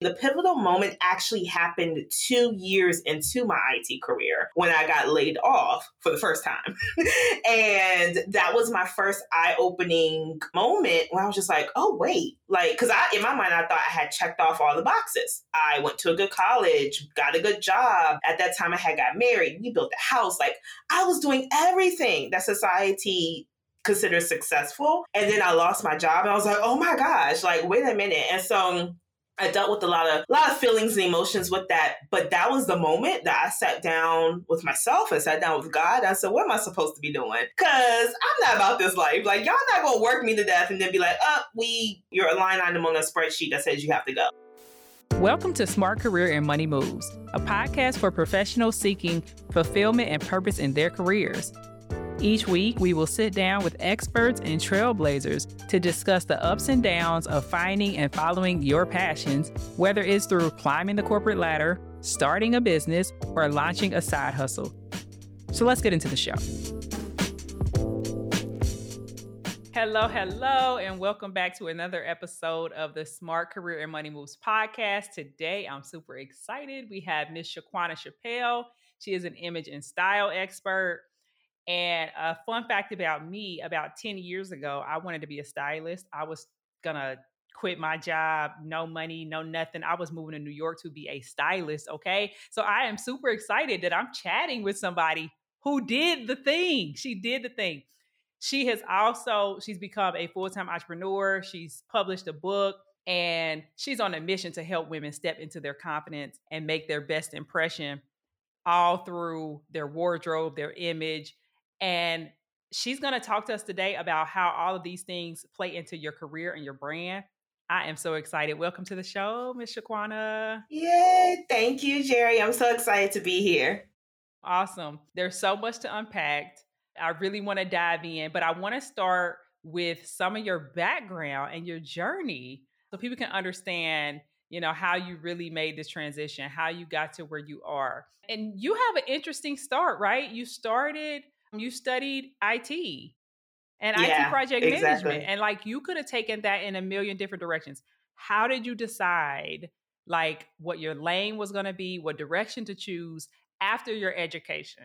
The pivotal moment actually happened two years into my IT career when I got laid off for the first time. and that was my first eye opening moment where I was just like, oh, wait. Like, because I, in my mind, I thought I had checked off all the boxes. I went to a good college, got a good job. At that time, I had got married. We built a house. Like, I was doing everything that society considers successful. And then I lost my job and I was like, oh my gosh, like, wait a minute. And so I dealt with a lot of a lot of feelings and emotions with that, but that was the moment that I sat down with myself and sat down with God. I said, "What am I supposed to be doing?" Because I'm not about this life. Like y'all not gonna work me to death and then be like, "Up, oh, we you're a line item on a spreadsheet that says you have to go." Welcome to Smart Career and Money Moves, a podcast for professionals seeking fulfillment and purpose in their careers. Each week, we will sit down with experts and trailblazers to discuss the ups and downs of finding and following your passions, whether it's through climbing the corporate ladder, starting a business, or launching a side hustle. So let's get into the show. Hello, hello, and welcome back to another episode of the Smart Career and Money Moves podcast. Today, I'm super excited. We have Miss Shaquanna Chappelle. She is an image and style expert. And a fun fact about me about 10 years ago, I wanted to be a stylist. I was going to quit my job, no money, no nothing. I was moving to New York to be a stylist. Okay. So I am super excited that I'm chatting with somebody who did the thing. She did the thing. She has also, she's become a full-time entrepreneur. She's published a book and she's on a mission to help women step into their confidence and make their best impression all through their wardrobe, their image, and she's going to talk to us today about how all of these things play into your career and your brand. I am so excited. Welcome to the show, Miss Shaquanna. Yay. Thank you, Jerry. I'm so excited to be here. Awesome. There's so much to unpack. I really want to dive in, but I want to start with some of your background and your journey so people can understand you know how you really made this transition how you got to where you are and you have an interesting start right you started you studied IT and yeah, IT project exactly. management. And like you could have taken that in a million different directions. How did you decide like what your lane was going to be, what direction to choose after your education?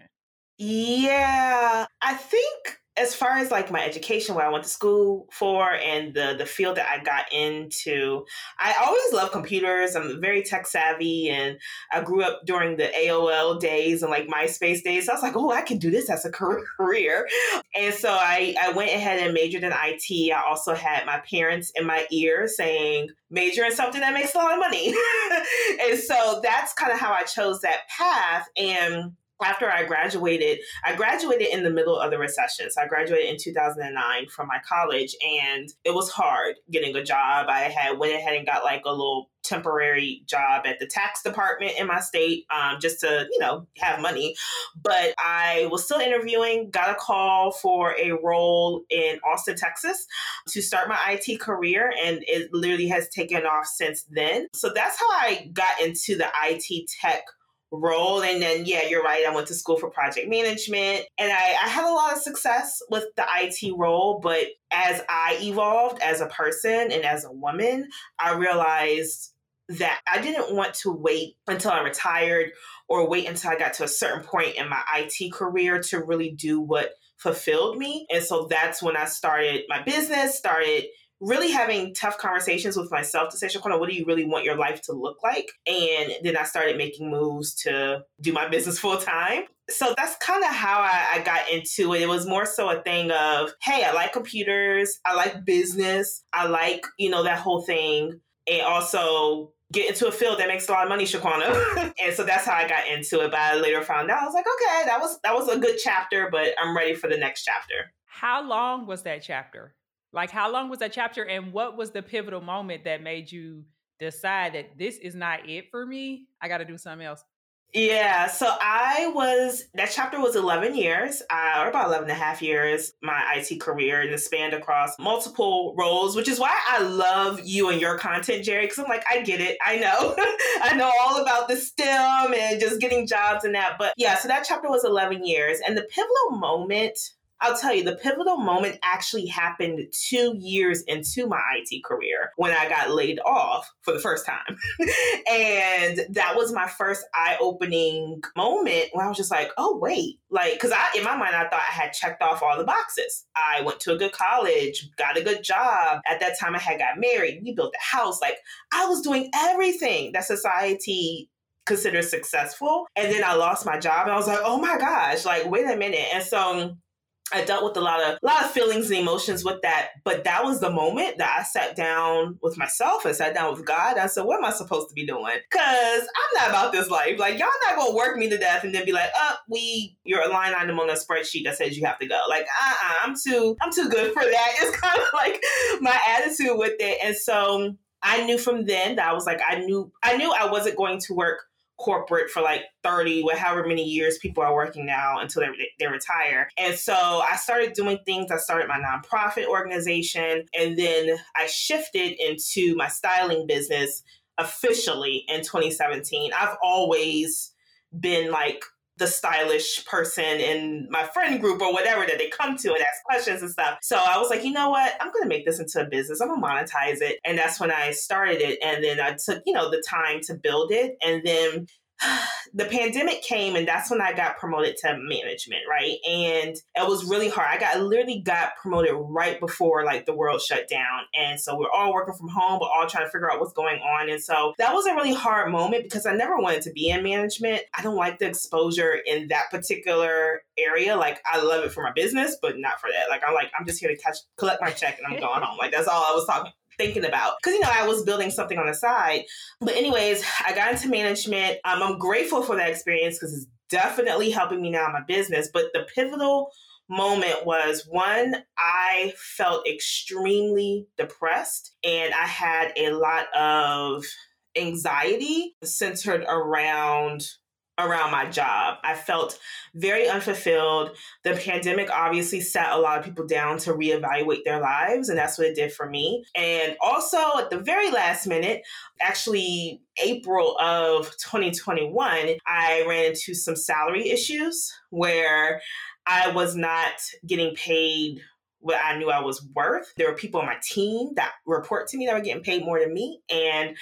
Yeah, I think as far as like my education, what I went to school for, and the the field that I got into, I always loved computers. I'm very tech savvy, and I grew up during the AOL days and like MySpace days. So I was like, oh, I can do this as a career. And so I I went ahead and majored in IT. I also had my parents in my ear saying, major in something that makes a lot of money. and so that's kind of how I chose that path. And after I graduated, I graduated in the middle of the recession. So I graduated in 2009 from my college and it was hard getting a job. I had went ahead and got like a little temporary job at the tax department in my state um, just to, you know, have money. But I was still interviewing, got a call for a role in Austin, Texas to start my IT career. And it literally has taken off since then. So that's how I got into the IT tech role. And then, yeah, you're right. I went to school for project management and I, I had a lot of success with the IT role. But as I evolved as a person and as a woman, I realized that I didn't want to wait until I retired or wait until I got to a certain point in my IT career to really do what fulfilled me. And so that's when I started my business, started really having tough conversations with myself to say, Shaquanna, what do you really want your life to look like? And then I started making moves to do my business full time. So that's kind of how I, I, got into it. It was more so a thing of, hey, I like computers, I like business, I like, you know, that whole thing. And also get into a field that makes a lot of money, Shaquanna. and so that's how I got into it. But I later found out I was like, okay, that was that was a good chapter, but I'm ready for the next chapter. How long was that chapter? Like, how long was that chapter, and what was the pivotal moment that made you decide that this is not it for me? I got to do something else. Yeah, so I was, that chapter was 11 years, uh, or about 11 and a half years, my IT career, and it spanned across multiple roles, which is why I love you and your content, Jerry, because I'm like, I get it. I know. I know all about the STEM and just getting jobs and that. But yeah, so that chapter was 11 years. And the pivotal moment I'll tell you, the pivotal moment actually happened two years into my IT career when I got laid off for the first time. and that was my first eye opening moment when I was just like, oh, wait. Like, because I, in my mind, I thought I had checked off all the boxes. I went to a good college, got a good job. At that time, I had got married, we built a house. Like, I was doing everything that society considers successful. And then I lost my job and I was like, oh my gosh, like, wait a minute. And so I dealt with a lot of a lot of feelings and emotions with that, but that was the moment that I sat down with myself and sat down with God. I said, "What am I supposed to be doing?" Because I'm not about this life. Like y'all not gonna work me to death and then be like, "Oh, we you're a line item on a spreadsheet that says you have to go." Like, uh-uh, I'm too I'm too good for that. It's kind of like my attitude with it, and so I knew from then that I was like, I knew I knew I wasn't going to work corporate for like 30 or however many years people are working now until they, they retire. And so i started doing things. I started my nonprofit organization and then i shifted into my styling business officially in 2017 i've always been like the stylish person in my friend group or whatever that they come to and ask questions and stuff. So I was like, you know what? I'm going to make this into a business. I'm going to monetize it. And that's when I started it. And then I took, you know, the time to build it. And then the pandemic came and that's when I got promoted to management, right? And it was really hard. I got literally got promoted right before like the world shut down. And so we're all working from home, but all trying to figure out what's going on. And so that was a really hard moment because I never wanted to be in management. I don't like the exposure in that particular area. Like I love it for my business, but not for that. Like I'm like, I'm just here to catch collect my check and I'm going home. Like that's all I was talking thinking about because you know I was building something on the side. But anyways, I got into management. Um, I'm grateful for that experience because it's definitely helping me now in my business. But the pivotal moment was one I felt extremely depressed and I had a lot of anxiety centered around around my job. I felt very unfulfilled. The pandemic obviously set a lot of people down to reevaluate their lives, and that's what it did for me. And also, at the very last minute, actually, April of 2021, I ran into some salary issues where I was not getting paid what I knew I was worth. There were people on my team that report to me that were getting paid more than me, and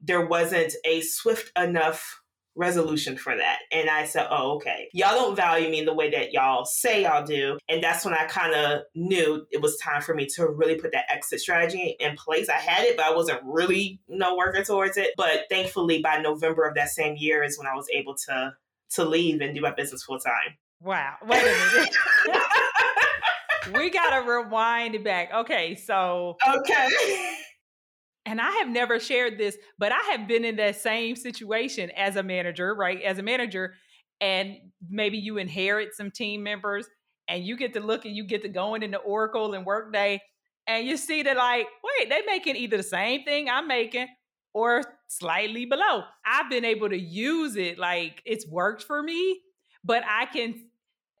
there wasn't a swift enough resolution for that. And I said, oh, okay. Y'all don't value me in the way that y'all say y'all do. And that's when I kind of knew it was time for me to really put that exit strategy in place. I had it, but I wasn't really, you know, working towards it. But thankfully, by November of that same year is when I was able to to leave and do my business full time. Wow. Wait a minute. we gotta rewind back. Okay, so Okay and I have never shared this, but I have been in that same situation as a manager, right? As a manager, and maybe you inherit some team members and you get to look and you get to going into Oracle and Workday and you see that like, wait, they making either the same thing I'm making or slightly below. I've been able to use it like it's worked for me, but I can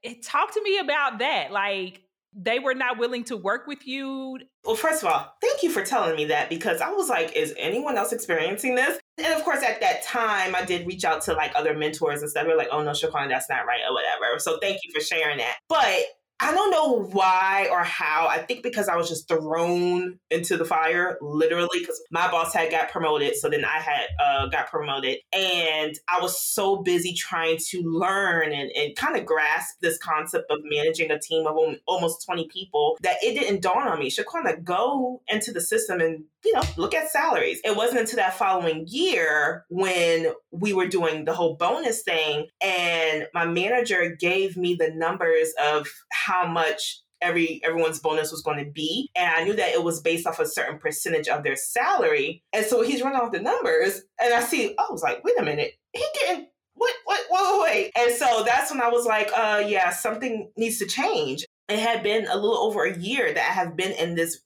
it, talk to me about that. Like they were not willing to work with you? Well, first of all, thank you for telling me that because I was like, is anyone else experiencing this? And of course, at that time, I did reach out to like other mentors and stuff. They're like, oh no, Shaquan, that's not right or whatever. So thank you for sharing that. But I don't know why or how. I think because I was just thrown into the fire, literally, because my boss had got promoted. So then I had uh, got promoted. And I was so busy trying to learn and, and kind of grasp this concept of managing a team of almost 20 people that it didn't dawn on me. Shaquanna, go into the system and you know, look at salaries. It wasn't until that following year when we were doing the whole bonus thing and my manager gave me the numbers of how much every everyone's bonus was going to be. And i knew that it was based off a certain percentage of their salary. And so he's running off the numbers and i see i was like wait a minute. He getting what what wait, wait. And so that's when i was like uh yeah something needs to change. It had been a little over a year that i have been in this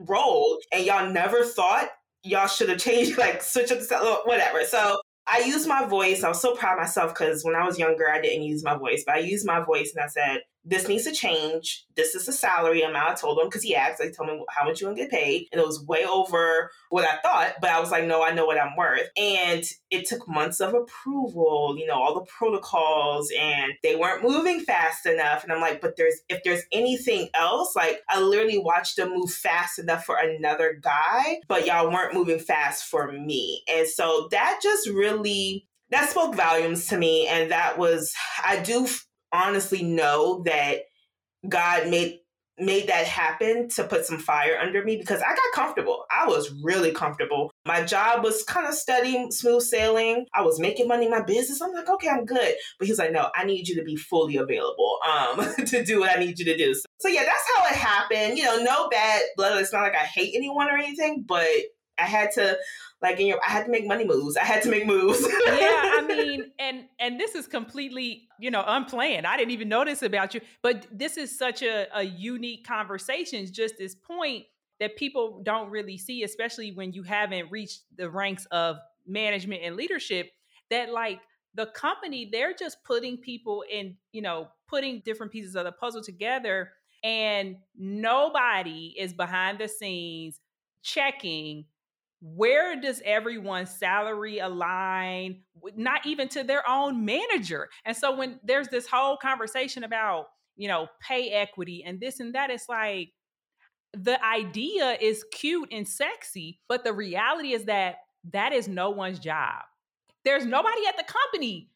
role and y'all never thought y'all should have changed like switch up the whatever so I used my voice. I was so proud of myself because when I was younger, I didn't use my voice, but I used my voice and I said, this needs to change. This is the salary amount. I told him because he asked, I told him how much you to get paid. And it was way over what I thought, but I was like, no, I know what I'm worth. And it took months of approval, you know, all the protocols, and they weren't moving fast enough. And I'm like, but there's if there's anything else, like I literally watched them move fast enough for another guy, but y'all weren't moving fast for me. And so that just really that spoke volumes to me and that was i do honestly know that God made made that happen to put some fire under me because I got comfortable. I was really comfortable. My job was kind of steady, smooth sailing. I was making money in my business. I'm like, okay, I'm good. But he's like, no, I need you to be fully available um, to do what I need you to do. So, so yeah, that's how it happened. You know, no bad blood. It's not like I hate anyone or anything, but I had to like in your I had to make money moves. I had to make moves. yeah, I mean, and and this is completely, you know, unplanned. I didn't even notice about you, but this is such a, a unique conversation, just this point that people don't really see, especially when you haven't reached the ranks of management and leadership, that like the company, they're just putting people in, you know, putting different pieces of the puzzle together. And nobody is behind the scenes checking where does everyone's salary align not even to their own manager? And so when there's this whole conversation about you know pay equity and this and that it's like the idea is cute and sexy but the reality is that that is no one's job. There's nobody at the company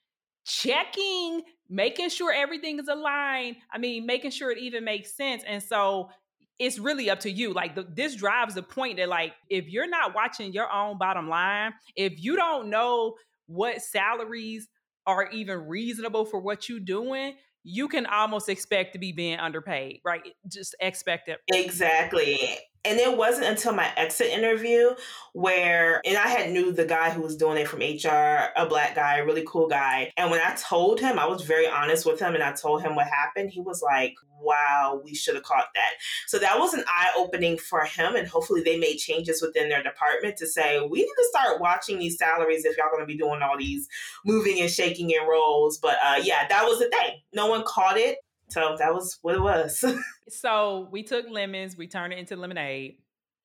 checking making sure everything is aligned i mean making sure it even makes sense. And so it's really up to you. Like the, this drives the point that like if you're not watching your own bottom line, if you don't know what salaries are even reasonable for what you're doing, you can almost expect to be being underpaid, right? Just expect it. Exactly. And it wasn't until my exit interview where, and I had knew the guy who was doing it from HR, a black guy, a really cool guy. And when I told him, I was very honest with him and I told him what happened, he was like, wow, we should have caught that. So that was an eye opening for him. And hopefully they made changes within their department to say, we need to start watching these salaries if y'all going to be doing all these moving and shaking in roles. But uh, yeah, that was the thing. No one caught it. So that was what it was. so we took lemons, we turned it into lemonade,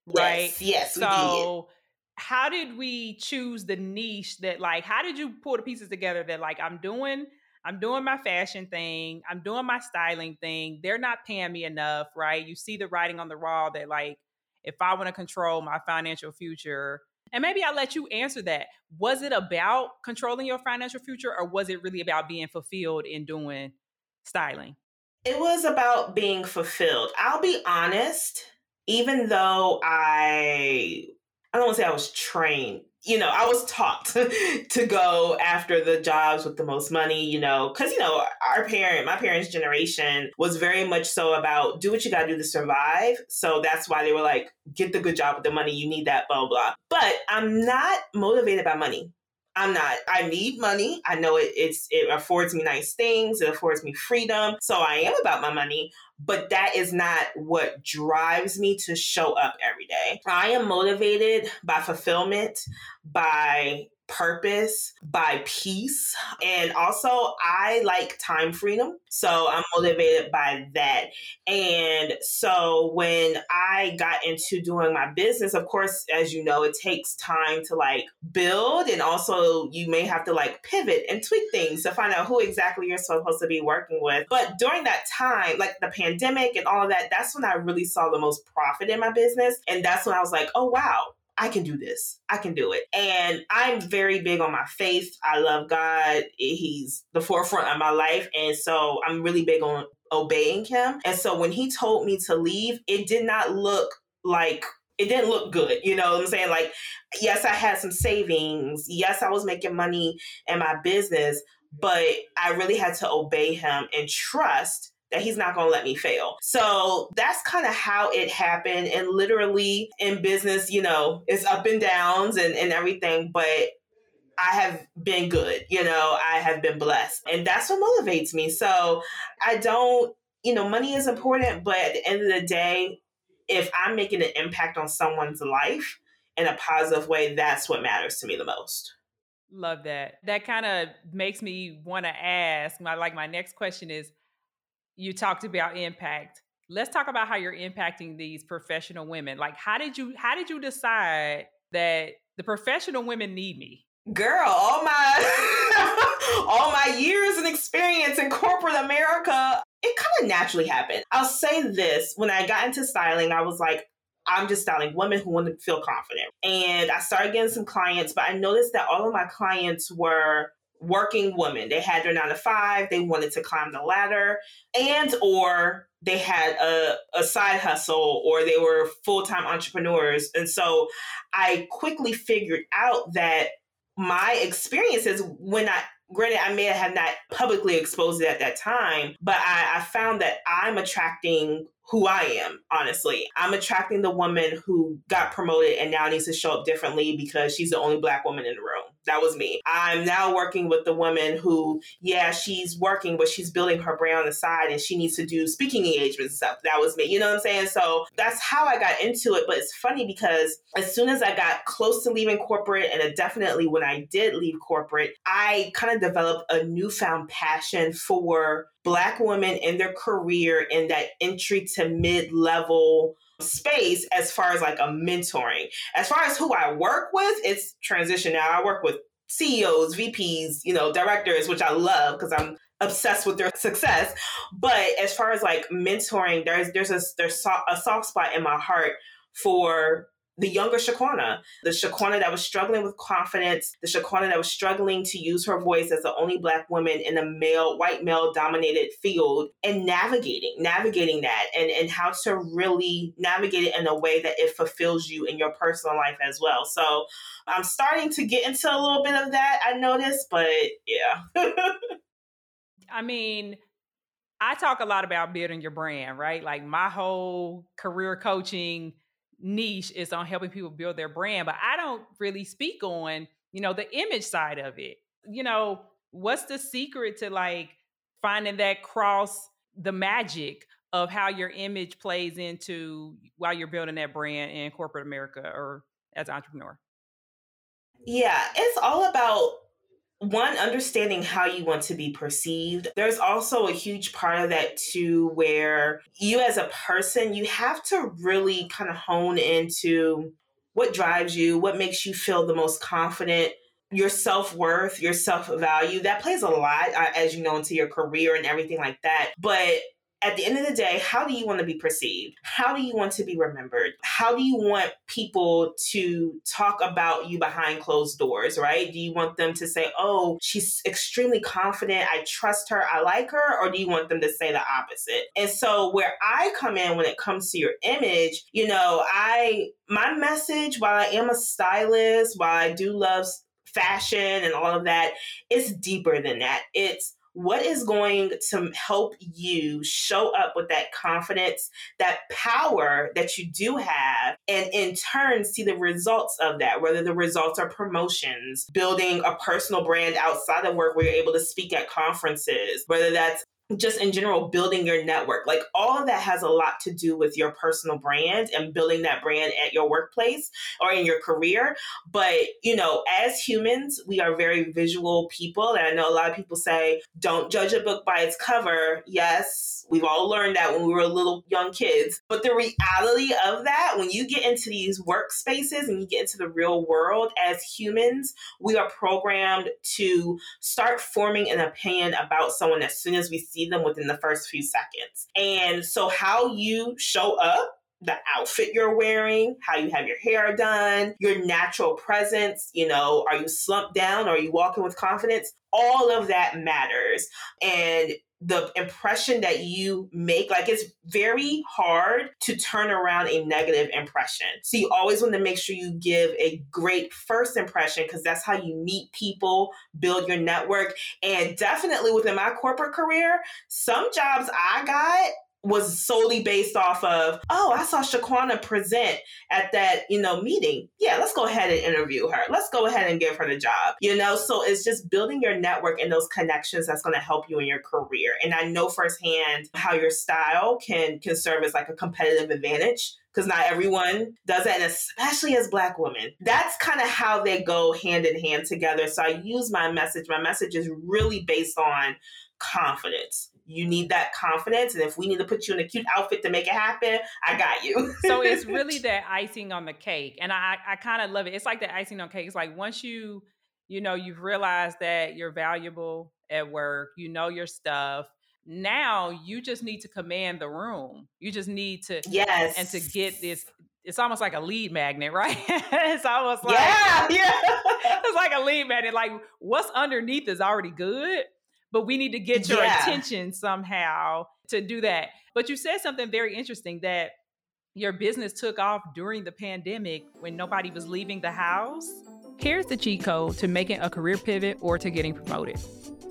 right? Yes, yes. So how did we choose the niche that like how did you pull the pieces together that like I'm doing I'm doing my fashion thing, I'm doing my styling thing. They're not paying me enough, right? You see the writing on the wall that like if I want to control my financial future, and maybe I'll let you answer that. Was it about controlling your financial future or was it really about being fulfilled in doing styling? It was about being fulfilled. I'll be honest, even though I I don't want to say I was trained. You know, I was taught to go after the jobs with the most money, you know, because, you know, our parent, my parents' generation was very much so about do what you got to do to survive. So that's why they were like, get the good job with the money. You need that, blah, blah. But I'm not motivated by money. I'm not. I need money. I know it, it's it affords me nice things. It affords me freedom. So I am about my money, but that is not what drives me to show up every day. I am motivated by fulfillment, by purpose, by peace. And also, I like time freedom. So I'm motivated by that. And so when I got into doing my business, of course, as you know, it takes time to like build. And also, you may have to like pivot and tweak things to find out who exactly you're supposed to be working with. But during that time, like the pandemic and all of that, that's when I really saw the most profit in my business. And that's when I was like, oh, wow I can do this. I can do it. And I'm very big on my faith. I love God. He's the forefront of my life. And so I'm really big on obeying him. And so when he told me to leave, it did not look like it didn't look good. You know what I'm saying? Like, yes, I had some savings. Yes, I was making money in my business, but I really had to obey him and trust that he's not going to let me fail. So that's kind of how it happened. And literally in business, you know, it's up and downs and, and everything, but I have been good, you know, I have been blessed. And that's what motivates me. So I don't, you know, money is important, but at the end of the day, if I'm making an impact on someone's life in a positive way, that's what matters to me the most. Love that. That kind of makes me want to ask my like my next question is you talked about impact. Let's talk about how you're impacting these professional women. Like how did you how did you decide that the professional women need me? Girl, all my all my years and experience in corporate America, it kind of naturally happened. I'll say this, when I got into styling, I was like, I'm just styling women who want to feel confident. And I started getting some clients, but I noticed that all of my clients were working women. They had their nine to five, they wanted to climb the ladder, and or they had a, a side hustle or they were full-time entrepreneurs. And so I quickly figured out that my experiences when I granted I may have not publicly exposed it at that time, but I, I found that I'm attracting who I am, honestly. I'm attracting the woman who got promoted and now needs to show up differently because she's the only black woman in the room. That was me. I'm now working with the woman who, yeah, she's working, but she's building her brand on the side and she needs to do speaking engagements and stuff. That was me. You know what I'm saying? So that's how I got into it. But it's funny because as soon as I got close to leaving corporate, and definitely when I did leave corporate, I kind of developed a newfound passion for Black women in their career in that entry to mid level space as far as like a mentoring. As far as who I work with, it's transition now. I work with CEOs, VPs, you know, directors, which I love because I'm obsessed with their success. But as far as like mentoring, there's there's a there's a soft spot in my heart for the younger Shaquanna, the Shaquanna that was struggling with confidence, the Shaquanna that was struggling to use her voice as the only black woman in a male, white male dominated field and navigating, navigating that and, and how to really navigate it in a way that it fulfills you in your personal life as well. So I'm starting to get into a little bit of that, I noticed, but yeah. I mean, I talk a lot about building your brand, right? Like my whole career coaching niche is on helping people build their brand, but I don't really speak on, you know, the image side of it. You know, what's the secret to like finding that cross the magic of how your image plays into while you're building that brand in corporate America or as an entrepreneur? Yeah, it's all about one understanding how you want to be perceived. There's also a huge part of that too where you as a person you have to really kind of hone into what drives you what makes you feel the most confident your self-worth your self-value. That plays a lot uh, as you know into your career and everything like that. But at the end of the day, how do you want to be perceived? How do you want to be remembered? How do you want people to talk about you behind closed doors, right? Do you want them to say, oh, she's extremely confident. I trust her. I like her. Or do you want them to say the opposite? And so, where I come in when it comes to your image, you know, I, my message, while I am a stylist, while I do love fashion and all of that, it's deeper than that. It's, what is going to help you show up with that confidence, that power that you do have, and in turn see the results of that, whether the results are promotions, building a personal brand outside of work where you're able to speak at conferences, whether that's just in general building your network. Like all of that has a lot to do with your personal brand and building that brand at your workplace or in your career. But you know as humans we are very visual people and i know a lot of people say don't judge a book by its cover. Yes we've all learned that when we were little young kids. But the reality of that when you get into these workspaces and you get into the real world as humans we are programmed to start forming an opinion about someone as soon as we see see them within the first few seconds. And so, how you show up the outfit you're wearing, how you have your hair done, your natural presence, you know, are you slumped down? Or are you walking with confidence? All of that matters. And the impression that you make like it's very hard to turn around a negative impression. So you always want to make sure you give a great first impression because that's how you meet people build your network. And definitely within my corporate career some jobs i got was solely based off of, oh, I saw Shaquanna present at that, you know, meeting. Yeah, let's go ahead and interview her. Let's go ahead and give her the job. You know, so it's just building your network and those connections that's going to help you in your career. And I know firsthand how your style can can serve as like a competitive advantage because not everyone does that, and especially as Black women. That's kind of how they go hand in hand together. So I use my message. My message is really based on confidence you need that confidence. And if we need to put you in a cute outfit to make it happen, I got you. so it's really that icing on the cake. And I, I kind of love it. It's like the icing on cake. It's like once you, you know, you've realized that you're valuable at work, you know your stuff. Now you just need to command the room. You just need to yes, and to get this. It's almost like a lead magnet, right? it's almost like yeah, yeah. it's like a lead magnet. Like what's underneath is already good, but we need to get your yeah. attention somehow to do that. But you said something very interesting that your business took off during the pandemic when nobody was leaving the house. Here's the cheat code to making a career pivot or to getting promoted.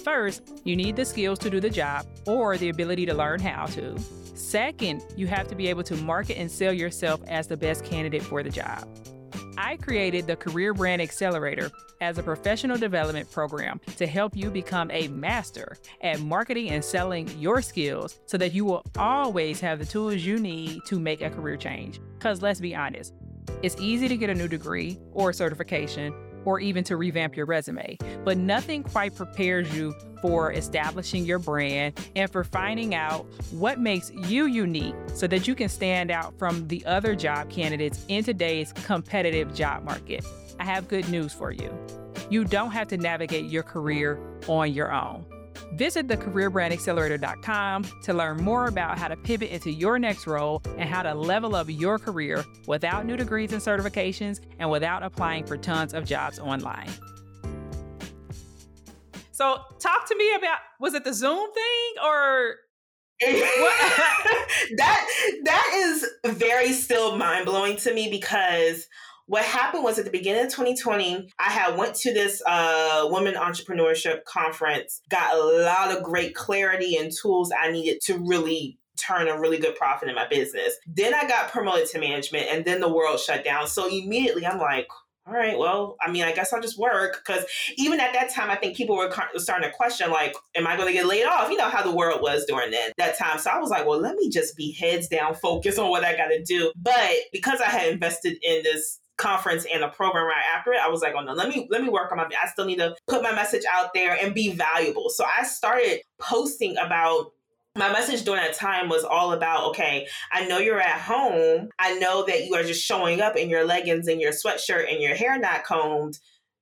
First, you need the skills to do the job or the ability to learn how to. Second, you have to be able to market and sell yourself as the best candidate for the job. I created the Career Brand Accelerator as a professional development program to help you become a master at marketing and selling your skills so that you will always have the tools you need to make a career change. Because let's be honest, it's easy to get a new degree or certification or even to revamp your resume. But nothing quite prepares you for establishing your brand and for finding out what makes you unique so that you can stand out from the other job candidates in today's competitive job market. I have good news for you. You don't have to navigate your career on your own. Visit thecareerbrandaccelerator.com to learn more about how to pivot into your next role and how to level up your career without new degrees and certifications and without applying for tons of jobs online. So, talk to me about was it the Zoom thing or that that is very still mind blowing to me because what happened was at the beginning of 2020 i had went to this uh, women entrepreneurship conference got a lot of great clarity and tools i needed to really turn a really good profit in my business then i got promoted to management and then the world shut down so immediately i'm like all right, well, I mean, I guess I'll just work because even at that time, I think people were starting to question, like, am I going to get laid off? You know how the world was during then, that time. So I was like, well, let me just be heads down, focus on what I got to do. But because I had invested in this conference and a program right after it, I was like, oh no, let me let me work on my I still need to put my message out there and be valuable. So I started posting about my message during that time was all about okay i know you're at home i know that you are just showing up in your leggings and your sweatshirt and your hair not combed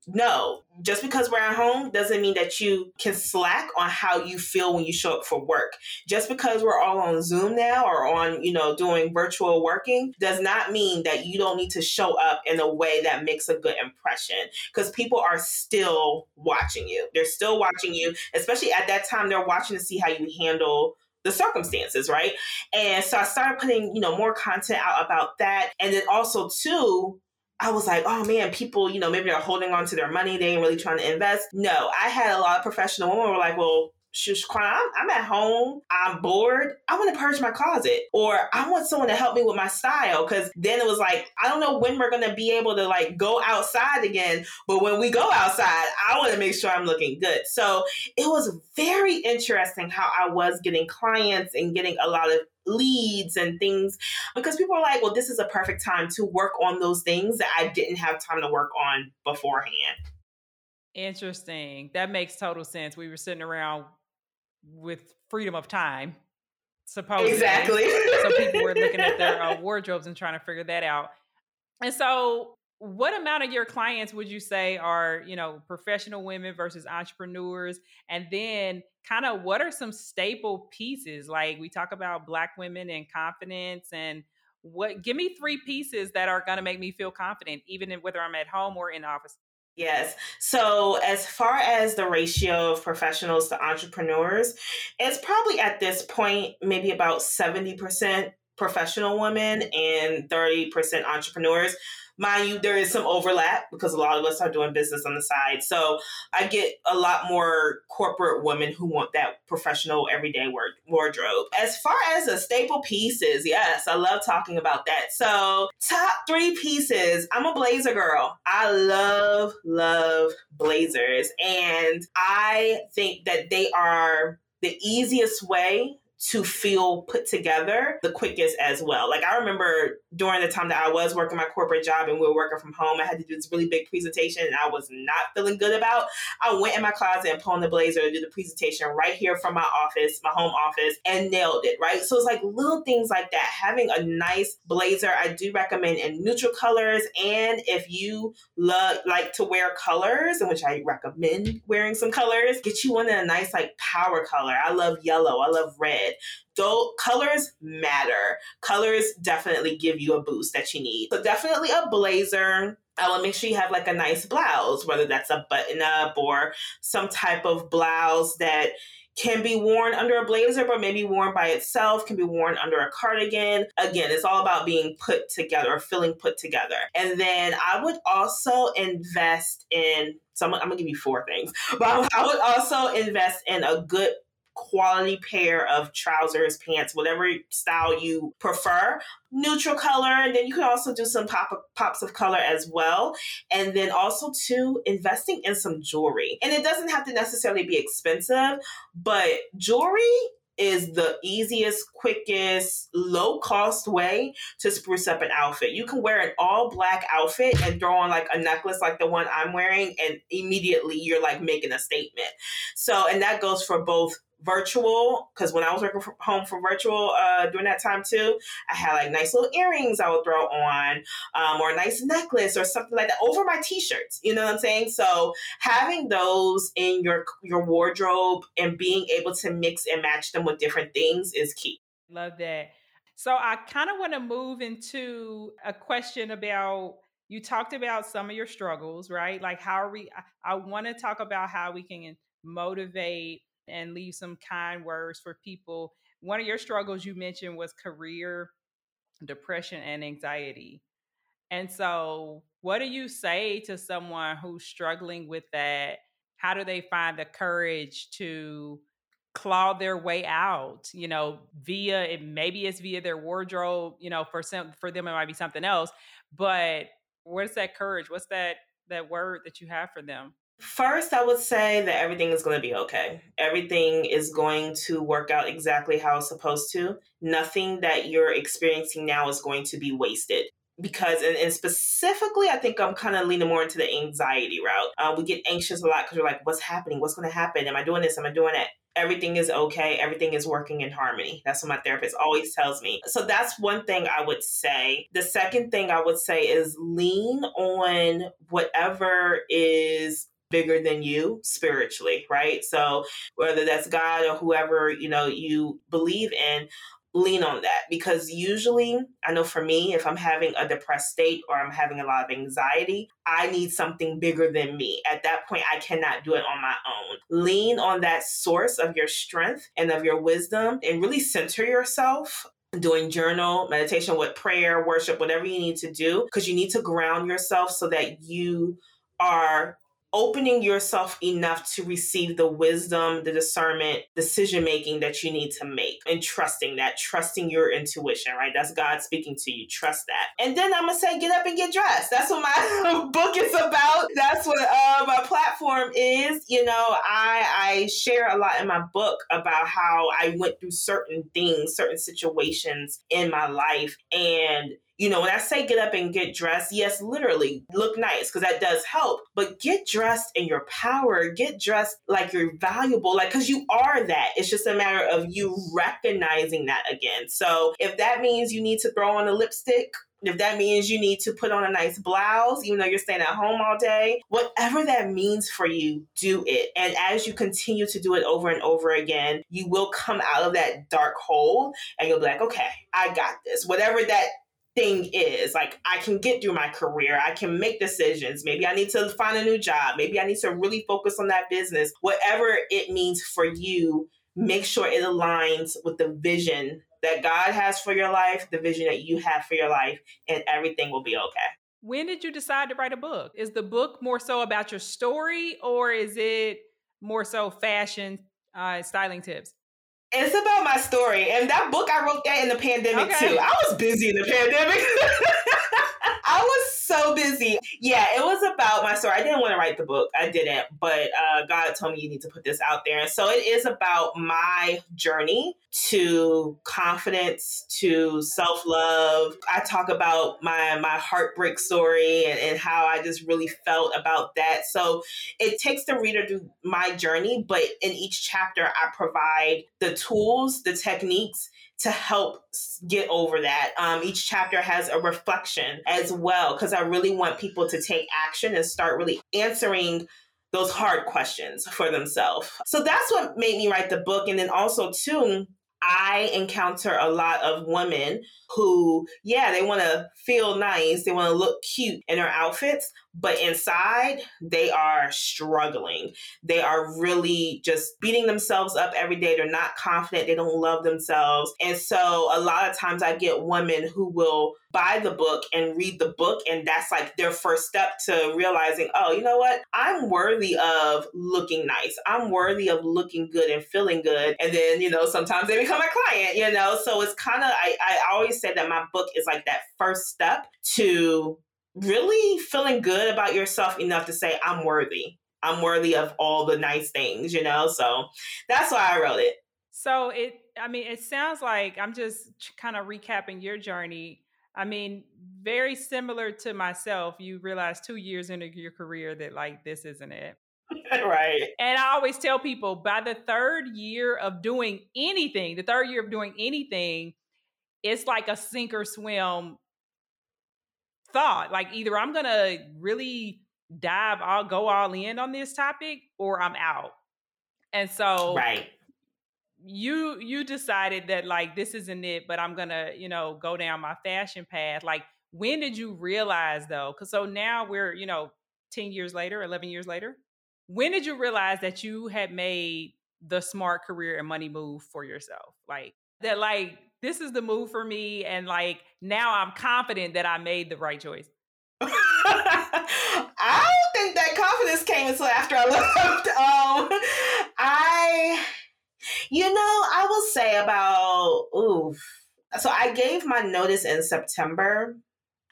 no, just because we're at home doesn't mean that you can slack on how you feel when you show up for work. Just because we're all on Zoom now or on, you know, doing virtual working does not mean that you don't need to show up in a way that makes a good impression because people are still watching you. They're still watching you, especially at that time they're watching to see how you handle the circumstances, right? And so I started putting, you know, more content out about that. And then also too, I was like, oh man, people, you know, maybe they're holding on to their money. They ain't really trying to invest. No, I had a lot of professional women were like, well, shush, I'm, I'm at home. I'm bored. I want to purge my closet, or I want someone to help me with my style. Because then it was like, I don't know when we're gonna be able to like go outside again, but when we go outside, I want to make sure I'm looking good. So it was very interesting how I was getting clients and getting a lot of leads and things because people are like, well, this is a perfect time to work on those things that I didn't have time to work on beforehand. Interesting. That makes total sense. We were sitting around with freedom of time, supposedly. Exactly. so people were looking at their uh, wardrobes and trying to figure that out. And so what amount of your clients would you say are you know professional women versus entrepreneurs and then kind of what are some staple pieces like we talk about black women and confidence and what give me three pieces that are going to make me feel confident even in, whether i'm at home or in office Yes. So, as far as the ratio of professionals to entrepreneurs, it's probably at this point maybe about 70% professional women and 30% entrepreneurs. Mind you, there is some overlap because a lot of us are doing business on the side. So I get a lot more corporate women who want that professional everyday wardrobe. As far as the staple pieces, yes, I love talking about that. So, top three pieces. I'm a blazer girl. I love, love blazers. And I think that they are the easiest way to feel put together the quickest as well. Like I remember during the time that I was working my corporate job and we were working from home, I had to do this really big presentation and I was not feeling good about. I went in my closet and put on the blazer to do the presentation right here from my office, my home office, and nailed it, right? So it's like little things like that. Having a nice blazer, I do recommend in neutral colors. And if you love like to wear colors, in which I recommend wearing some colors, get you one in a nice like power color. I love yellow, I love red. Though colors matter. Colors definitely give you a boost that you need. So definitely a blazer. Uh, I will make sure you have like a nice blouse, whether that's a button up or some type of blouse that can be worn under a blazer, but maybe worn by itself, can be worn under a cardigan. Again, it's all about being put together or feeling put together. And then I would also invest in, so I'm, I'm gonna give you four things, but I would also invest in a good quality pair of trousers, pants, whatever style you prefer. Neutral color, and then you can also do some pop pops of color as well. And then also to investing in some jewelry. And it doesn't have to necessarily be expensive, but jewelry is the easiest, quickest, low cost way to spruce up an outfit. You can wear an all black outfit and throw on like a necklace like the one I'm wearing, and immediately you're like making a statement. So, and that goes for both virtual because when I was working from home for virtual uh, during that time too, I had like nice little earrings I would throw on, um, or a nice necklace or something like that over my t-shirts. You know what I'm saying? So having those in your your wardrobe and being able to mix and match them with different things is key. Love that. So I kind of want to move into a question about you talked about some of your struggles, right? Like how are we I, I want to talk about how we can motivate and leave some kind words for people. One of your struggles you mentioned was career depression and anxiety. And so, what do you say to someone who's struggling with that? How do they find the courage to claw their way out? You know, via it maybe it's via their wardrobe. You know, for some for them it might be something else. But what's that courage? What's that that word that you have for them? First, I would say that everything is going to be okay. Everything is going to work out exactly how it's supposed to. Nothing that you're experiencing now is going to be wasted. Because, and, specifically, I think I'm kind of leaning more into the anxiety route. Uh, we get anxious a lot because we're like, what's happening? What's going to happen? Am I doing this? Am I doing that? everything is okay, everything is working in harmony. That's what my therapist always tells me. So that's one thing I would say. The second thing I would say is lean on whatever is bigger than you spiritually, right? So whether that's God or whoever, you know, you believe in, lean on that because usually I know for me if I'm having a depressed state or I'm having a lot of anxiety, I need something bigger than me. At that point I cannot do it on my own. Lean on that source of your strength and of your wisdom and really center yourself doing journal, meditation with prayer, worship, whatever you need to do because you need to ground yourself so that you are opening yourself enough to receive the wisdom, the discernment, decision making that you need to make and trusting that, trusting your intuition, right? That's God speaking to you. Trust that. And then I'm going to say, get up and get dressed. That's what my book is about. That's what uh, my platform is. You know, I, I share a lot in my book about how I went through certain things, certain situations in my life. And you know, when I say get up and get dressed, yes, literally look nice because that does help, but get dressed in your power, get dressed like you're valuable, like because you are that. It's just a matter of you recognizing that again. So if that means you need to throw on a lipstick, if that means you need to put on a nice blouse, even though you're staying at home all day, whatever that means for you, do it. And as you continue to do it over and over again, you will come out of that dark hole and you'll be like, okay, I got this. Whatever that thing is. Like I can get through my career. I can make decisions. Maybe I need to find a new job. Maybe I need to really focus on that business. Whatever it means for you, make sure it aligns with the vision that God has for your life, the vision that you have for your life, and everything will be okay. When did you decide to write a book? Is the book more so about your story or is it more so fashion uh, styling tips? It's about my story. And that book, I wrote that in the pandemic okay. too. I was busy in the pandemic. I was so busy. Yeah, it was about my story. I didn't want to write the book. I didn't, but uh, God told me you need to put this out there. And so it is about my journey to confidence, to self love. I talk about my my heartbreak story and, and how I just really felt about that. So it takes the reader through my journey, but in each chapter, I provide the tools, the techniques to help get over that. Um, each chapter has a reflection as well, because I really want people to take action and start really answering those hard questions for themselves. So that's what made me write the book. And then also, too, I encounter a lot of women who, yeah, they want to feel nice, they want to look cute in their outfits, but inside they are struggling. They are really just beating themselves up every day. They're not confident, they don't love themselves. And so a lot of times I get women who will buy the book and read the book and that's like their first step to realizing, "Oh, you know what? I'm worthy of looking nice. I'm worthy of looking good and feeling good." And then, you know, sometimes they become a client, you know. So it's kind of I I always say that my book is like that first step to really feeling good about yourself enough to say, I'm worthy. I'm worthy of all the nice things, you know? So that's why I wrote it. So it, I mean, it sounds like I'm just kind of recapping your journey. I mean, very similar to myself. You realize two years into your career that, like, this isn't it. right. And I always tell people by the third year of doing anything, the third year of doing anything, it's like a sink or swim thought. Like either I'm gonna really dive, I'll go all in on this topic, or I'm out. And so right. You you decided that like this isn't it, but I'm gonna, you know, go down my fashion path. Like when did you realize though? Cause so now we're, you know, 10 years later, 11 years later. When did you realize that you had made the smart career and money move for yourself? Like that like this is the move for me and like now i'm confident that i made the right choice. I don't think that confidence came until after i left um i you know i will say about oof so i gave my notice in september.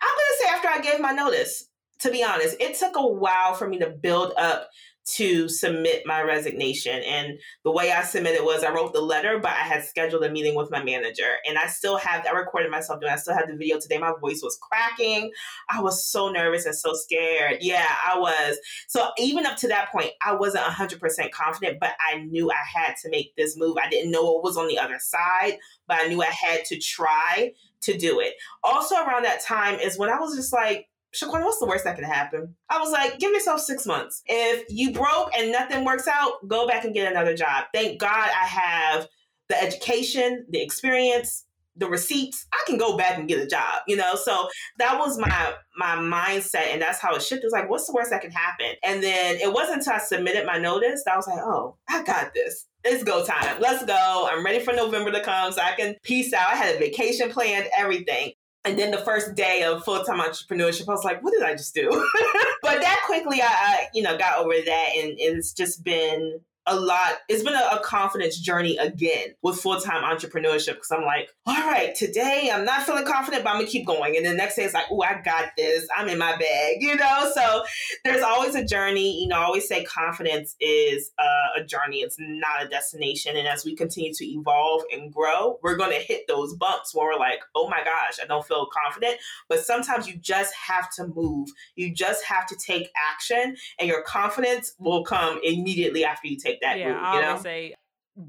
I'm gonna say after i gave my notice to be honest it took a while for me to build up to submit my resignation. And the way I submitted was I wrote the letter, but I had scheduled a meeting with my manager. And I still have, I recorded myself doing, I still have the video today. My voice was cracking. I was so nervous and so scared. Yeah, I was. So even up to that point, I wasn't 100% confident, but I knew I had to make this move. I didn't know what was on the other side, but I knew I had to try to do it. Also, around that time is when I was just like, Shaquanna, what's the worst that can happen? I was like, give yourself six months. If you broke and nothing works out, go back and get another job. Thank God I have the education, the experience, the receipts, I can go back and get a job, you know? So that was my my mindset and that's how it shifted. It was like, what's the worst that can happen? And then it wasn't until I submitted my notice that I was like, oh, I got this. It's go time. Let's go. I'm ready for November to come so I can peace out. I had a vacation planned, everything. And then the first day of full time entrepreneurship, I was like, what did I just do? but that quickly, I, I, you know, got over that. And it's just been a lot. It's been a, a confidence journey again with full time entrepreneurship because I'm like, all right, today I'm not feeling confident, but I'm gonna keep going. And the next day it's like, oh, I got this. I'm in my bag, you know. So there's always a journey. You know, I always say confidence is a journey. It's not a destination. And as we continue to evolve and grow, we're gonna hit those bumps where we're like, oh my gosh, I don't feel confident. But sometimes you just have to move. You just have to take action, and your confidence will come immediately after you take that yeah. I always say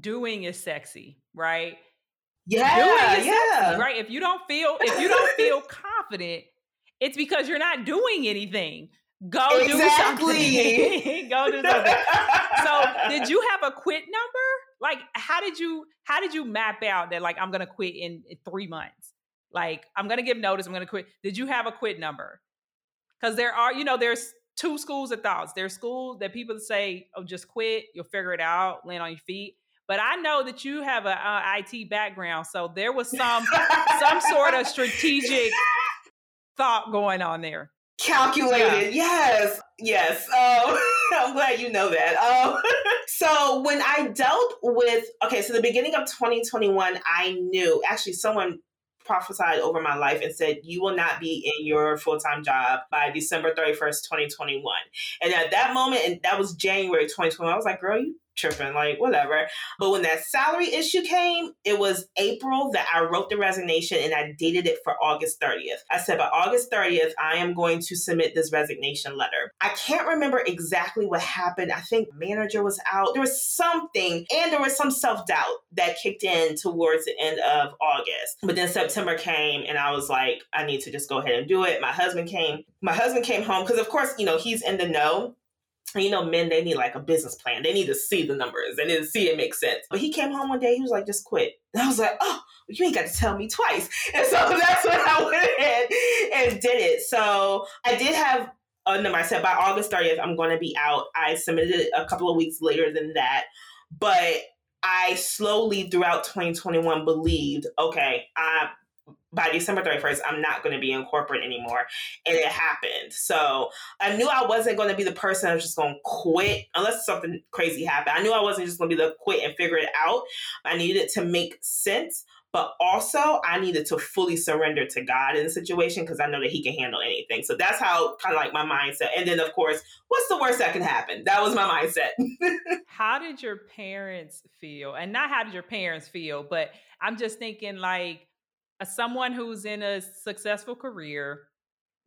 doing is sexy, right? Yeah, doing is yeah. sexy, right? If you don't feel if you don't feel confident, it's because you're not doing anything. Go exactly. do something. Go do something. so, did you have a quit number? Like, how did you how did you map out that like I'm gonna quit in, in three months? Like, I'm gonna give notice. I'm gonna quit. Did you have a quit number? Because there are, you know, there's two schools of thoughts. There's schools that people say, "Oh, just quit. You'll figure it out. Land on your feet." But I know that you have a, a IT background, so there was some some sort of strategic thought going on there. Calculated, yeah. yes, yes. Um, I'm glad you know that. Um, so when I dealt with, okay, so the beginning of 2021, I knew actually someone prophesied over my life and said, You will not be in your full time job by December 31st, 2021. And at that moment, and that was January 2021, I was like, Girl, you tripping, like whatever. But when that salary issue came, it was April that I wrote the resignation and I dated it for August 30th. I said, by August 30th, I am going to submit this resignation letter. I can't remember exactly what happened. I think manager was out. There was something, and there was some self doubt that kicked in towards the end of August. But then September came and I was like, I need to just go ahead and do it. My husband came. My husband came home because, of course, you know, he's in the know you know, men, they need like a business plan. They need to see the numbers. They need to see it make sense. But he came home one day, he was like, just quit. And I was like, oh, you ain't got to tell me twice. And so that's when I went ahead and did it. So I did have, uh, no, I said by August 30th, I'm going to be out. I submitted it a couple of weeks later than that. But I slowly throughout 2021 believed, okay, I by December 31st, I'm not going to be in corporate anymore. And it happened. So I knew I wasn't going to be the person that was just going to quit unless something crazy happened. I knew I wasn't just going to be the quit and figure it out. I needed it to make sense. But also, I needed to fully surrender to God in the situation because I know that He can handle anything. So that's how kind of like my mindset. And then, of course, what's the worst that can happen? That was my mindset. how did your parents feel? And not how did your parents feel, but I'm just thinking like, as someone who's in a successful career,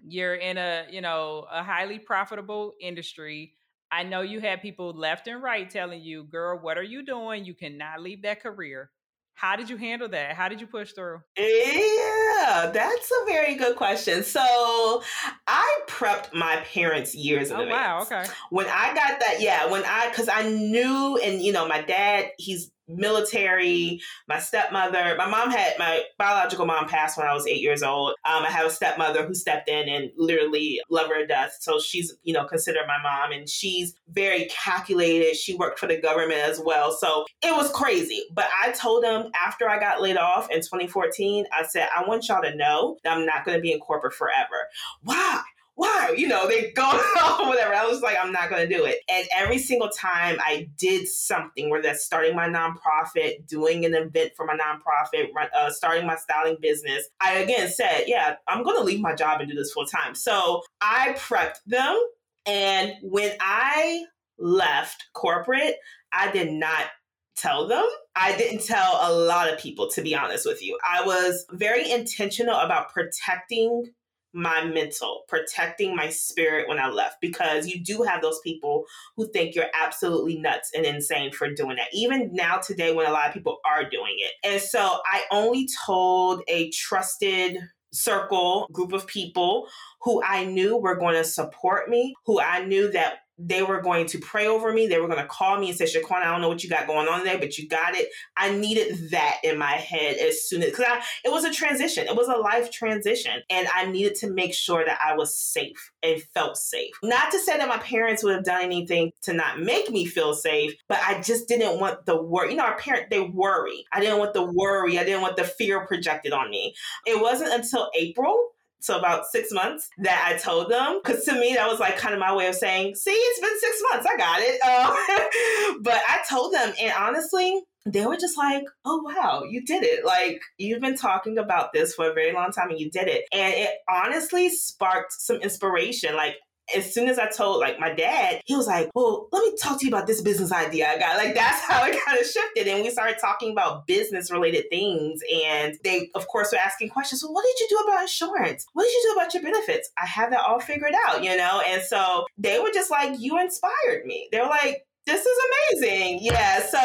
you're in a, you know, a highly profitable industry. I know you had people left and right telling you, girl, what are you doing? You cannot leave that career. How did you handle that? How did you push through? Yeah, that's a very good question. So I prepped my parents years in oh, advance. Wow, okay. When I got that, yeah, when I because I knew, and you know, my dad, he's military. My stepmother, my mom had my biological mom passed when I was eight years old. Um, I have a stepmother who stepped in and literally loved her to death. So she's, you know, considered my mom and she's very calculated. She worked for the government as well. So it was crazy. But I told them after I got laid off in 2014, I said, I want y'all to know that I'm not going to be in corporate forever. Why? Why? You know, they go off or whatever. I was like, I'm not going to do it. And every single time I did something, whether that's starting my nonprofit, doing an event for my nonprofit, uh, starting my styling business, I again said, yeah, I'm going to leave my job and do this full time. So I prepped them. And when I left corporate, I did not tell them. I didn't tell a lot of people, to be honest with you. I was very intentional about protecting my mental, protecting my spirit when I left because you do have those people who think you're absolutely nuts and insane for doing that. Even now, today, when a lot of people are doing it. And so I only told a trusted circle, group of people who I knew were going to support me, who I knew that they were going to pray over me. They were going to call me and say, Shaquan, I don't know what you got going on there, but you got it. I needed that in my head as soon as, because it was a transition. It was a life transition. And I needed to make sure that I was safe and felt safe. Not to say that my parents would have done anything to not make me feel safe, but I just didn't want the worry. You know, our parents, they worry. I didn't want the worry. I didn't want the fear projected on me. It wasn't until April so about six months that I told them. Because to me, that was like kind of my way of saying, see, it's been six months. I got it. Um, but I told them, and honestly, they were just like, oh, wow, you did it. Like, you've been talking about this for a very long time and you did it. And it honestly sparked some inspiration. Like, as soon as I told like my dad, he was like, Well, let me talk to you about this business idea I got. Like that's how it kind of shifted. And we started talking about business related things. And they, of course, were asking questions. Well, what did you do about insurance? What did you do about your benefits? I have that all figured out, you know? And so they were just like, You inspired me. They were like, this is amazing. Yeah. So,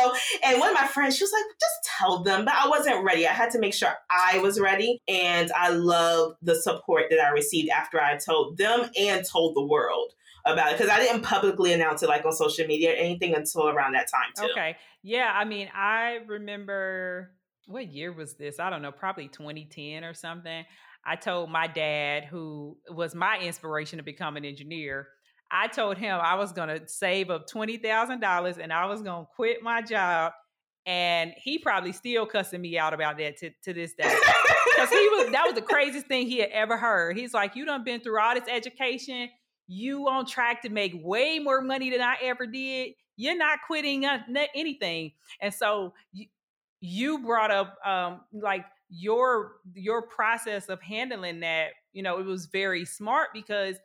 and one of my friends, she was like, just tell them. But I wasn't ready. I had to make sure I was ready. And I love the support that I received after I told them and told the world about it because I didn't publicly announce it like on social media or anything until around that time too. Okay. Yeah. I mean, I remember what year was this? I don't know, probably 2010 or something. I told my dad, who was my inspiration to become an engineer, I told him I was going to save up $20,000 and I was going to quit my job. And he probably still cussing me out about that to, to this day. Because he was that was the craziest thing he had ever heard. He's like, You done been through all this education. You on track to make way more money than I ever did. You're not quitting anything. And so you, you brought up um, like your your process of handling that, you know, it was very smart because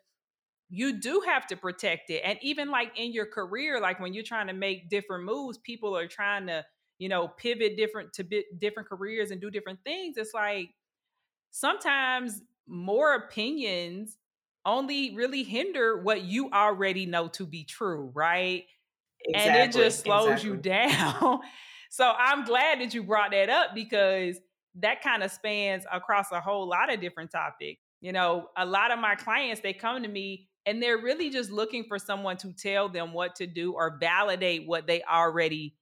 you do have to protect it. And even like in your career, like when you're trying to make different moves, people are trying to, you know, pivot different to different careers and do different things. It's like sometimes more opinions only really hinder what you already know to be true, right? Exactly, and it just slows exactly. you down. so I'm glad that you brought that up because that kind of spans across a whole lot of different topics. You know, a lot of my clients, they come to me and they're really just looking for someone to tell them what to do or validate what they already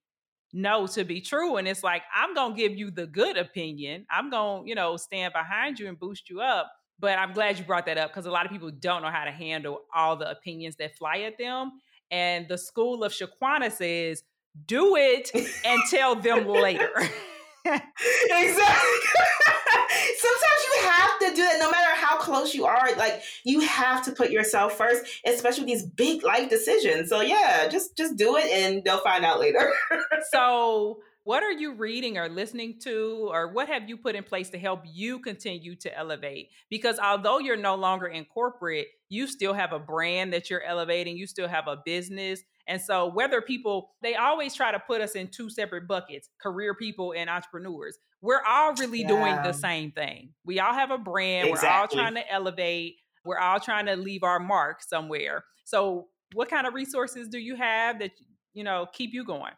know to be true. And it's like, I'm to give you the good opinion. I'm to, you know, stand behind you and boost you up. But I'm glad you brought that up because a lot of people don't know how to handle all the opinions that fly at them. And the school of Shaquanna says, do it and tell them later. exactly. Sometimes have to do that no matter how close you are. Like you have to put yourself first, especially these big life decisions. So yeah, just just do it and they'll find out later. so what are you reading or listening to, or what have you put in place to help you continue to elevate? Because although you're no longer in corporate, you still have a brand that you're elevating, you still have a business. And so, whether people, they always try to put us in two separate buckets career people and entrepreneurs. We're all really yeah. doing the same thing. We all have a brand, exactly. we're all trying to elevate, we're all trying to leave our mark somewhere. So, what kind of resources do you have that, you know, keep you going?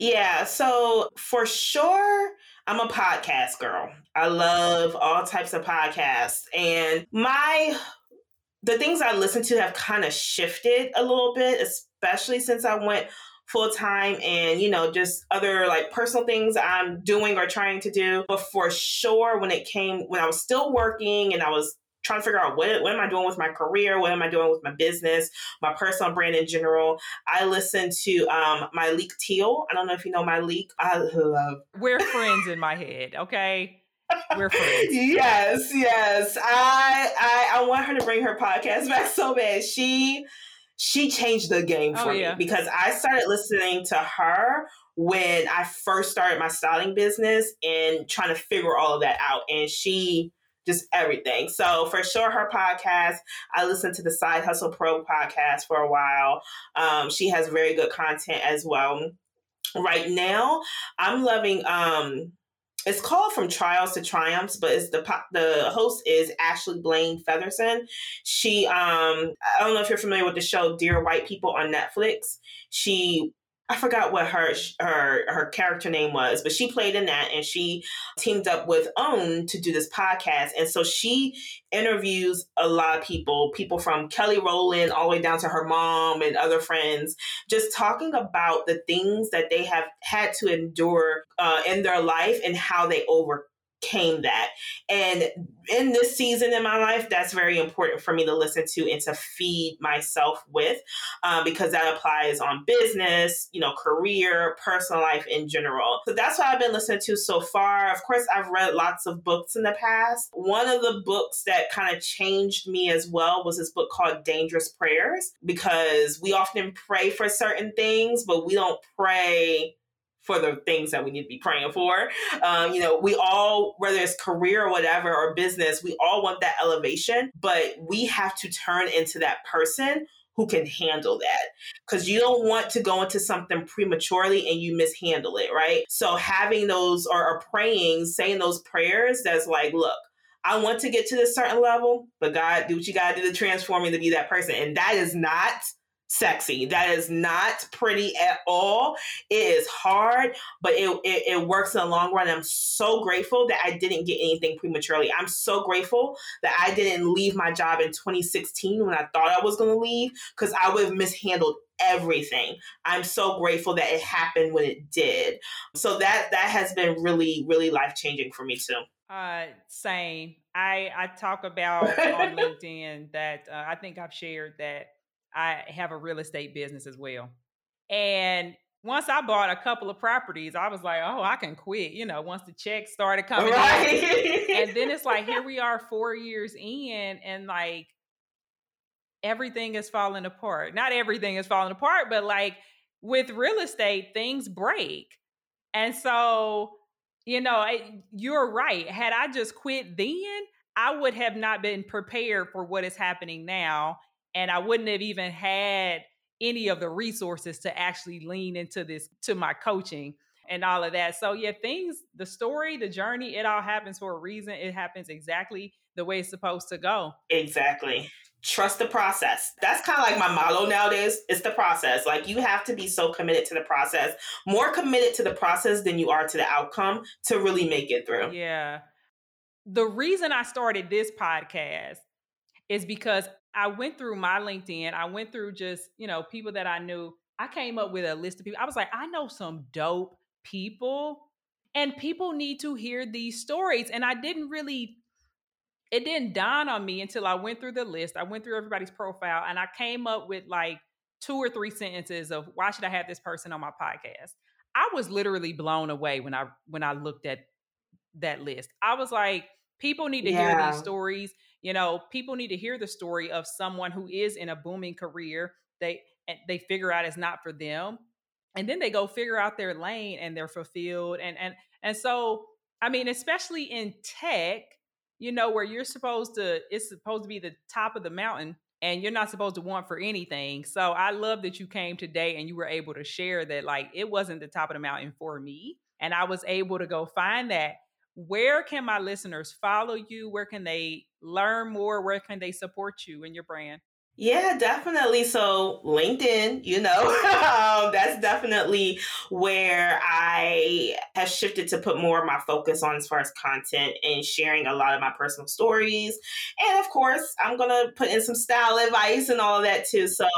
Yeah, so for sure, I'm a podcast girl. I love all types of podcasts. And my the things I listen to have kind of shifted a little bit, especially since I went full time and you know just other like personal things I'm doing or trying to do. But for sure, when it came when I was still working and I was trying to figure out what, what am I doing with my career? What am I doing with my business, my personal brand in general? I listen to um, Myleik Teele. I don't know if you know Myleik. I love. We're friends in my head, okay? We're friends. yes, yes. I, I I want her to bring her podcast back so bad. She she changed the game oh, for oh, yeah. me because I started listening to her when I first started my styling business and trying to figure all of that out. And she just everything. So for sure, her podcast. I listened to the Side Hustle Pro podcast for a while. Um, she has very good content as well. Right now, I'm loving. Um, it's called From Trials to Triumphs, but it's the the host is Ashley Blaine Featherson. She um I don't know if you're familiar with the show Dear White People on Netflix. She I forgot what her her her character name was, but she played in that, and she teamed up with Own to do this podcast, and so she interviews a lot of people, people from Kelly Rowland all the way down to her mom and other friends, just talking about the things that they have had to endure uh, in their life and how they over came that. And in this season in my life, that's very important for me to listen to and to feed myself with um, because that applies on business, you know, career, personal life in general. So that's what I've been listening to so far. Of course, I've read lots of books in the past. One of the books that kind of changed me as well was this book called Dangerous Prayers because we often pray for certain things, but we don't pray for the things that we need to be praying for. Um, you know, we all, whether it's career or whatever, or business, we all want that elevation, but we have to turn into that person who can handle that because you don't want to go into something prematurely and you mishandle it, right? So having those or, or praying, saying those prayers that's like, look, I want to get to this certain level, but God, do what you got to do to transform me to be that person. And that is not sexy. That is not pretty at all. It is hard, but it, it, it, works in the long run. I'm so grateful that I didn't get anything prematurely. I'm so grateful that I didn't leave my job in 2016 when I thought I was going to leave because I would have mishandled everything. I'm so grateful that it happened when it did. So that that has been really really life changing for me too. Uh, same. I I talk about on LinkedIn that uh, I think I've shared that I have a real estate business as well. And once I bought a couple of properties, I was like, oh, I can quit, you know, once the checks started coming right. And then it's like, here we are four years in, and like everything is falling apart. Not everything is falling apart, but like with real estate, things break. And so you know, you're right. Had I just quit then, I would have not been prepared for what is happening now. And I wouldn't have even had any of the resources to actually lean into this, to my coaching and all of that. So, yeah, things, the story, the journey, it all happens for a reason. It happens exactly the way it's supposed to go. Exactly trust the process. That's kind of like my motto nowadays. It's the process. Like you have to be so committed to the process, more committed to the process than you are to the outcome to really make it through. Yeah. The reason I started this podcast is because I went through my LinkedIn. I went through just, you know, people that I knew. I came up with a list of people. I was like, I know some dope people and people need to hear these stories. And I didn't really it didn't dawn on me until I went through the list. I went through everybody's profile and I came up with like two or three sentences of why should I have this person on my podcast? I was literally blown away when I when I looked at that list. I was like, people need to yeah. hear these stories. You know, people need to hear the story of someone who is in a booming career. They they figure out it's not for them. And then they go figure out their lane and they're fulfilled. And and and so I mean, especially in tech, you know, where you're supposed to, it's supposed to be the top of the mountain and you're not supposed to want for anything. So I love that you came today and you were able to share that, like, it wasn't the top of the mountain for me. And I was able to go find that. Where can my listeners follow you? Where can they learn more? Where can they support you and your brand? Yeah, definitely. So LinkedIn, you know, um, that's definitely where I have shifted to put more of my focus on as far as content and sharing a lot of my personal stories. And of course, I'm gonna put in some style advice and all of that too. So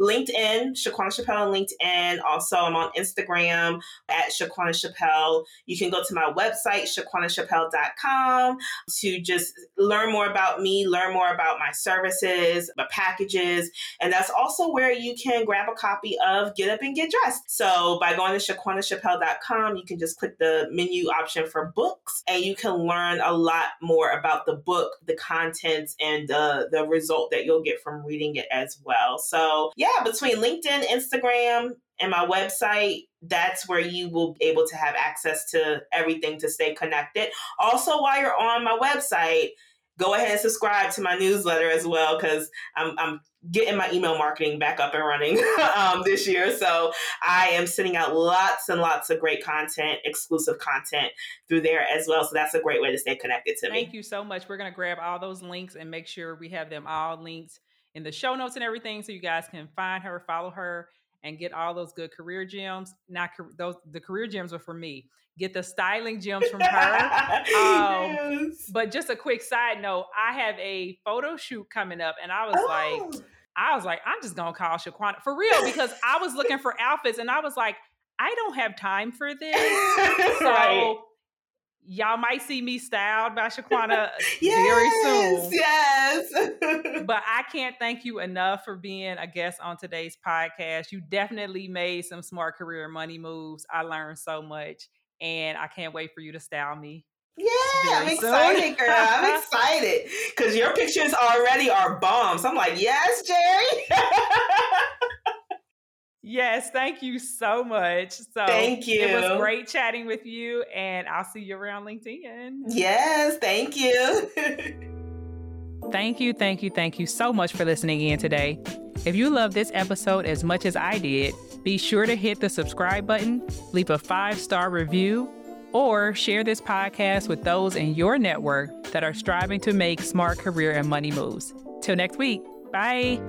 LinkedIn, Shaquanna Chappelle on LinkedIn. Also, I'm on Instagram at Shaquanna Chappelle. You can go to my website, shaquanachappelle.com, to just learn more about me, learn more about my services, my package packages. And that's also where you can grab a copy of Get Up and Get Dressed. So by going to shaquanachappelle.com, you can just click the menu option for books and you can learn a lot more about the book, the contents, and the, the result that you'll get from reading it as well. So yeah, between LinkedIn, Instagram, and my website, that's where you will be able to have access to everything to stay connected. Also, while you're on my website, go ahead and subscribe to my newsletter as well because I'm, I'm getting my email marketing back up and running um, this year. So I am sending out lots and lots of great content, exclusive content through there as well. So that's a great way to stay connected to Thank me. Thank you so much. We're going to grab all those links and make sure we have them all linked in the show notes and everything so you guys can find her, follow her, and get all those good career gems. Not those the career gems are for me. Get the styling gems from her. um, yes. But just a quick side note, I have a photo shoot coming up, and I was oh. like, I was like, I'm just gonna call Shaquanna for real because I was looking for outfits, and I was like, I don't have time for this. so right y'all might see me styled by Shaquanna yes, very soon. Yes. but I can't thank you enough for being a guest on today's podcast. You definitely made some smart career money moves. I learned so much, and I can't wait for you to style me. Yeah, I'm excited, girl. I'm excited because your pictures already are bombs. I'm like, yes, Jerry. Yes, thank you so much. So thank you. It was great chatting with you, and I'll see you around LinkedIn. Yes, thank you. thank you, thank you, thank you so much for listening in today. If you love this episode as much as I did, be sure to hit the subscribe button, leave a five star review, or share this podcast with those in your network that are striving to make smart career and money moves. Till next week, bye.